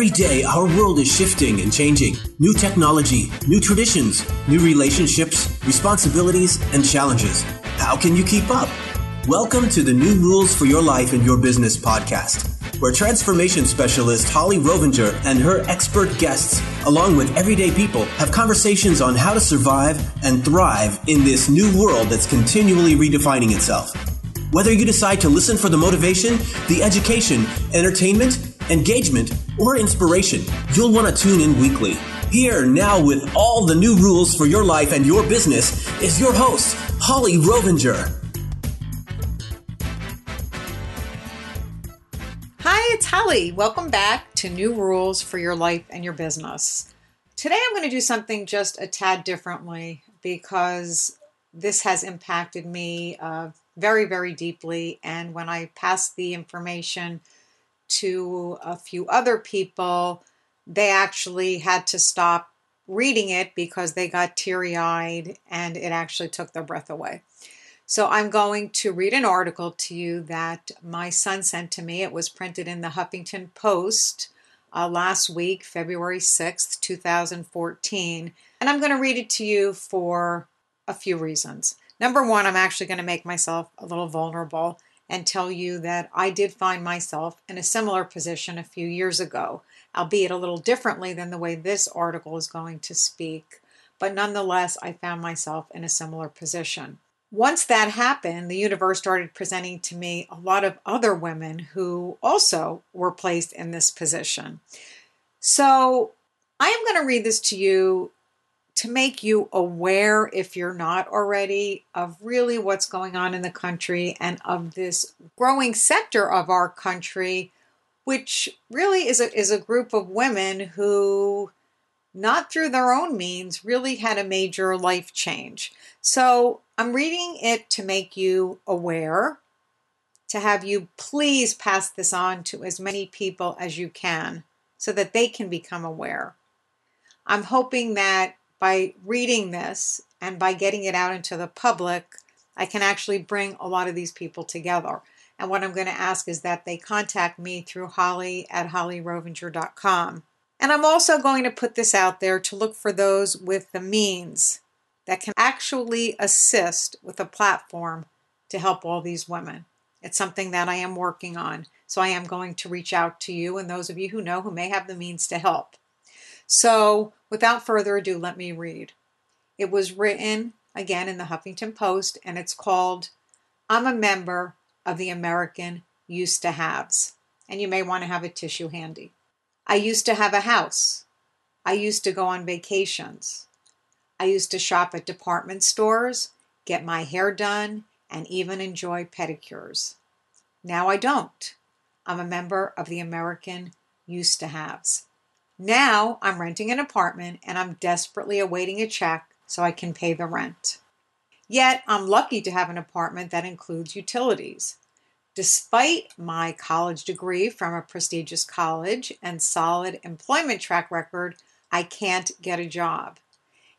Every day, our world is shifting and changing. New technology, new traditions, new relationships, responsibilities, and challenges. How can you keep up? Welcome to the New Rules for Your Life and Your Business podcast, where transformation specialist Holli Rovenger and her expert guests, along with everyday people, have conversations on how to survive and thrive in this new world that's continually redefining itself. Whether you decide to listen for the motivation, the education, entertainment, engagement, or inspiration, you'll want to tune in weekly. Here now with all the new rules for your life and your business is your host, Holli Rovenger. Hi, it's Holli. Welcome back to New Rules for Your Life and Your Business. Today I'm going to do something just a tad differently because this has impacted me uh, very, very deeply. And when I pass the information to a few other people, they actually had to stop reading it because they got teary eyed and it actually took their breath away. So I'm going to read an article to you that my son sent to me. It was printed in the Huffington Post uh, last week, February 6th, 2014. And I'm going to read it to you for a few reasons. Number one, I'm actually going to make myself a little vulnerable and tell you that I did find myself in a similar position a few years ago, albeit a little differently than the way this article is going to speak. But nonetheless, I found myself in a similar position. Once that happened, the universe started presenting to me a lot of other women who also were placed in this position. So I am going to read this to you to make you aware, if you're not already, of really what's going on in the country and of this growing sector of our country, which really is a, is a group of women who, not through their own means, really had a major life change. So I'm reading it to make you aware, to have you please pass this on to as many people as you can so that they can become aware. I'm hoping that by reading this and by getting it out into the public, I can actually bring a lot of these people together. And what I'm going to ask is that they contact me through holli at hollirovenger.com. And I'm also going to put this out there to look for those with the means that can actually assist with a platform to help all these women. It's something that I am working on. So I am going to reach out to you and those of you who know who may have the means to help. So, without further ado, let me read. It was written again in the Huffington Post and it's called I'm a member of the American Used to Haves. And you may want to have a tissue handy. I used to have a house. I used to go on vacations. I used to shop at department stores, get my hair done, and even enjoy pedicures. Now I don't. I'm a member of the American Used to Haves. Now I'm renting an apartment and I'm desperately awaiting a check so I can pay the rent. Yet I'm lucky to have an apartment that includes utilities. Despite my college degree from a prestigious college and solid employment track record, I can't get a job.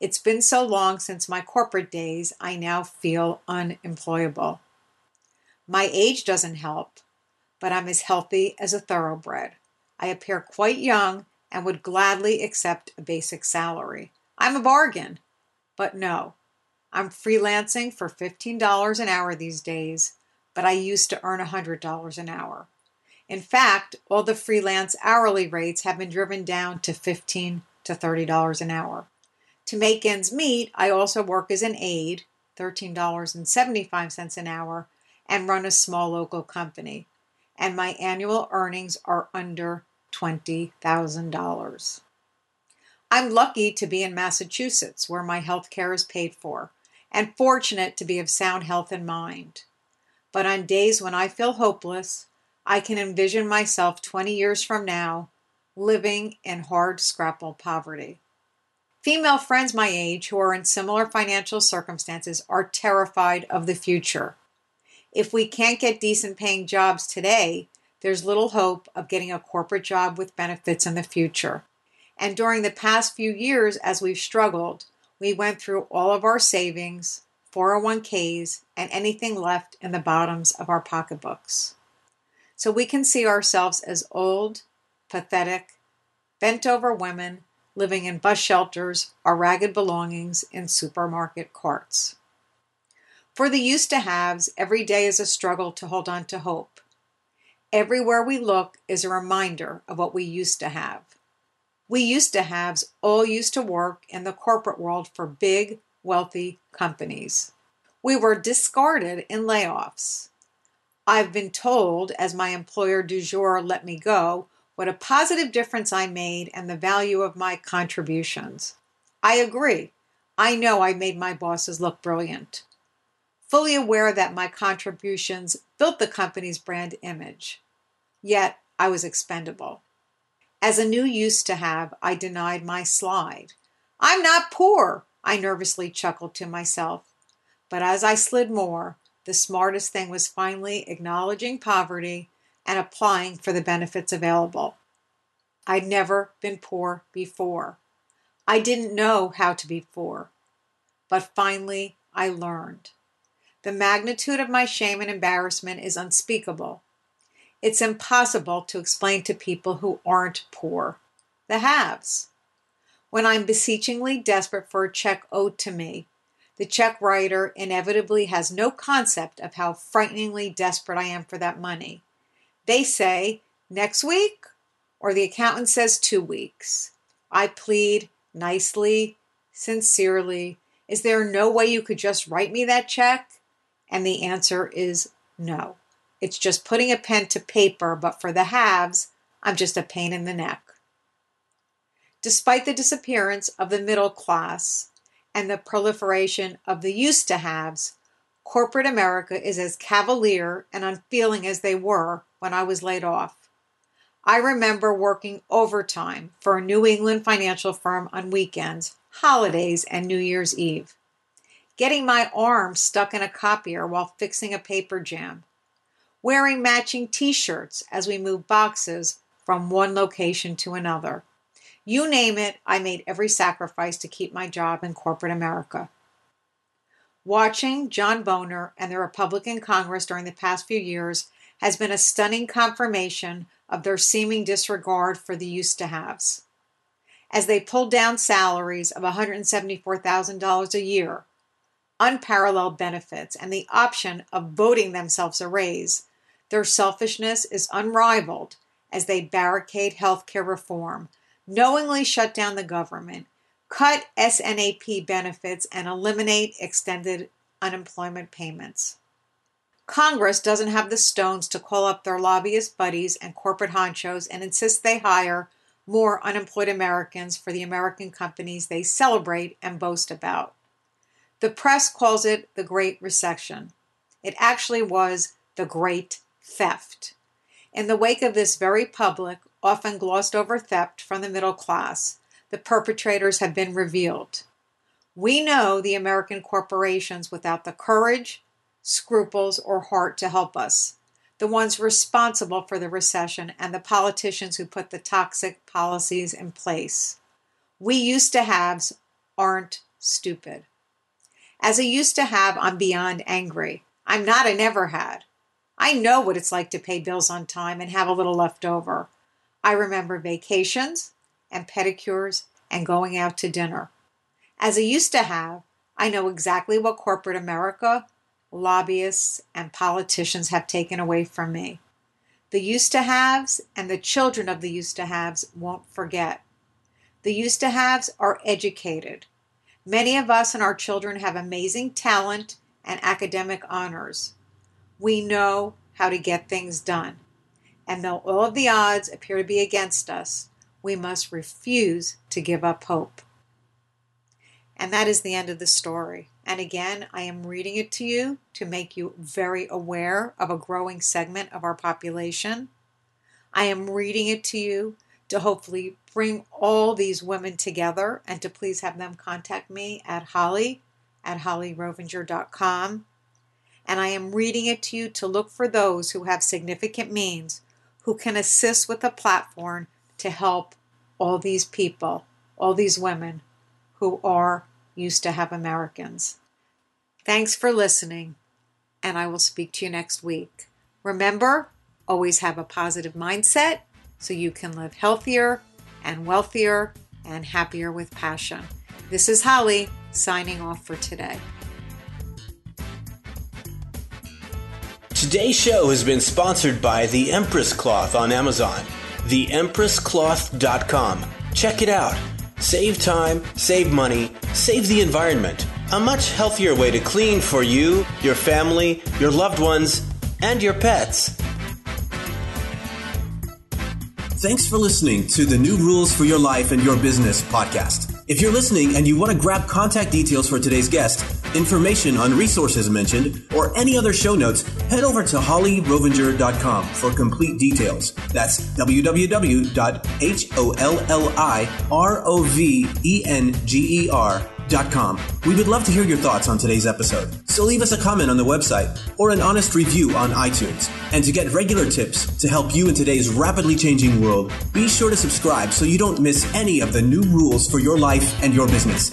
It's been so long since my corporate days, I now feel unemployable. My age doesn't help, but I'm as healthy as a thoroughbred. I appear quite young and would gladly accept a basic salary. I'm a bargain. But no, I'm freelancing for $15 an hour these days, but I used to earn $100 an hour. In fact, all the freelance hourly rates have been driven down to 15 to $30 an hour. To make ends meet, I also work as an aide, $13.75 an hour, and run a small local company. And my annual earnings are under $20,000. I'm lucky to be in Massachusetts, where my health care is paid for, and fortunate to be of sound health and mind. But on days when I feel hopeless, I can envision myself 20 years from now living in hard scrapple poverty. Female friends my age who are in similar financial circumstances are terrified of the future. If we can't get decent paying jobs today, there's little hope of getting a corporate job with benefits in the future. And during the past few years, as we've struggled, we went through all of our savings, 401ks, and anything left in the bottoms of our pocketbooks. So we can see ourselves as old, pathetic, bent over women living in bus shelters or ragged belongings in supermarket carts. For the used to haves, every day is a struggle to hold on to hope. Everywhere we look is a reminder of what we used to have. We used to haves all used to work in the corporate world for big, wealthy companies. We were discarded in layoffs. I've been told, as my employer du jour let me go, what a positive difference I made and the value of my contributions. I agree. I know I made my bosses look brilliant. Fully aware that my contributions built the company's brand image. Yet I was expendable. As a new use to have, I denied my slide. I'm not poor, I nervously chuckled to myself. But as I slid more, the smartest thing was finally acknowledging poverty and applying for the benefits available. I'd never been poor before. I didn't know how to be poor. But finally, I learned. The magnitude of my shame and embarrassment is unspeakable. It's impossible to explain to people who aren't poor, the haves. When I'm beseechingly desperate for a check owed to me, the check writer inevitably has no concept of how frighteningly desperate I am for that money. They say, next week, or the accountant says two weeks. I plead nicely, sincerely, is there no way you could just write me that check? And the answer is no. It's just putting a pen to paper, but for the haves, I'm just a pain in the neck. Despite the disappearance of the middle class and the proliferation of the used to haves, corporate America is as cavalier and unfeeling as they were when I was laid off. I remember working overtime for a New England financial firm on weekends, holidays, and New Year's Eve. Getting my arm stuck in a copier while fixing a paper jam. Wearing matching t shirts as we moved boxes from one location to another. You name it, I made every sacrifice to keep my job in corporate America. Watching John Boehner and the Republican Congress during the past few years has been a stunning confirmation of their seeming disregard for the used to haves. As they pulled down salaries of $174,000 a year, unparalleled benefits, and the option of voting themselves a raise, their selfishness is unrivaled as they barricade healthcare reform, knowingly shut down the government, cut SNAP benefits, and eliminate extended unemployment payments. Congress doesn't have the stones to call up their lobbyist buddies and corporate honchos and insist they hire more unemployed Americans for the American companies they celebrate and boast about. The press calls it the Great Recession. It actually was the Great Theft. In the wake of this very public, often glossed over theft from the middle class, the perpetrators have been revealed. We know the American corporations without the courage, scruples, or heart to help us, the ones responsible for the recession, and the politicians who put the toxic policies in place. We used to haves aren't stupid. As I used to have, I'm beyond angry. I'm not a never had. I know what it's like to pay bills on time and have a little left over. I remember vacations and pedicures and going out to dinner. As I used to have, I know exactly what corporate America lobbyists, and politicians have taken away from me. The used to haves and the children of the used to haves won't forget. The used to haves are educated. Many of us and our children have amazing talent and academic honors. We know how to get things done. And though all of the odds appear to be against us, we must refuse to give up hope. And that is the end of the story. And again, I am reading it to you to make you very aware of a growing segment of our population. I am reading it to you to hopefully bring all these women together and to please have them contact me at holli at hollirovenger.com. And I am reading it to you to look for those who have significant means who can assist with a platform to help all these people, all these women who are used to have Americans. Thanks for listening, and I will speak to you next week. Remember, always have a positive mindset so you can live healthier, and wealthier and happier with passion. This is Holli signing off for today. Today's show has been sponsored by the Empress Cloth on Amazon. TheEmpressCloth.com. Check it out. Save time, save money, save the environment. A much healthier way to clean for you, your family, your loved ones, and your pets. Thanks for listening to the New Rules for Your Life and Your Business podcast. If you're listening and you want to grab contact details for today's guest, information on resources mentioned, or any other show notes, head over to hollirovenger.com for complete details. That's www.hollirovenger.com. We would love to hear your thoughts on today's episode. So leave us a comment on the website or an honest review on iTunes. And to get regular tips to help you in today's rapidly changing world, be sure to subscribe so you don't miss any of the new rules for your life and your business.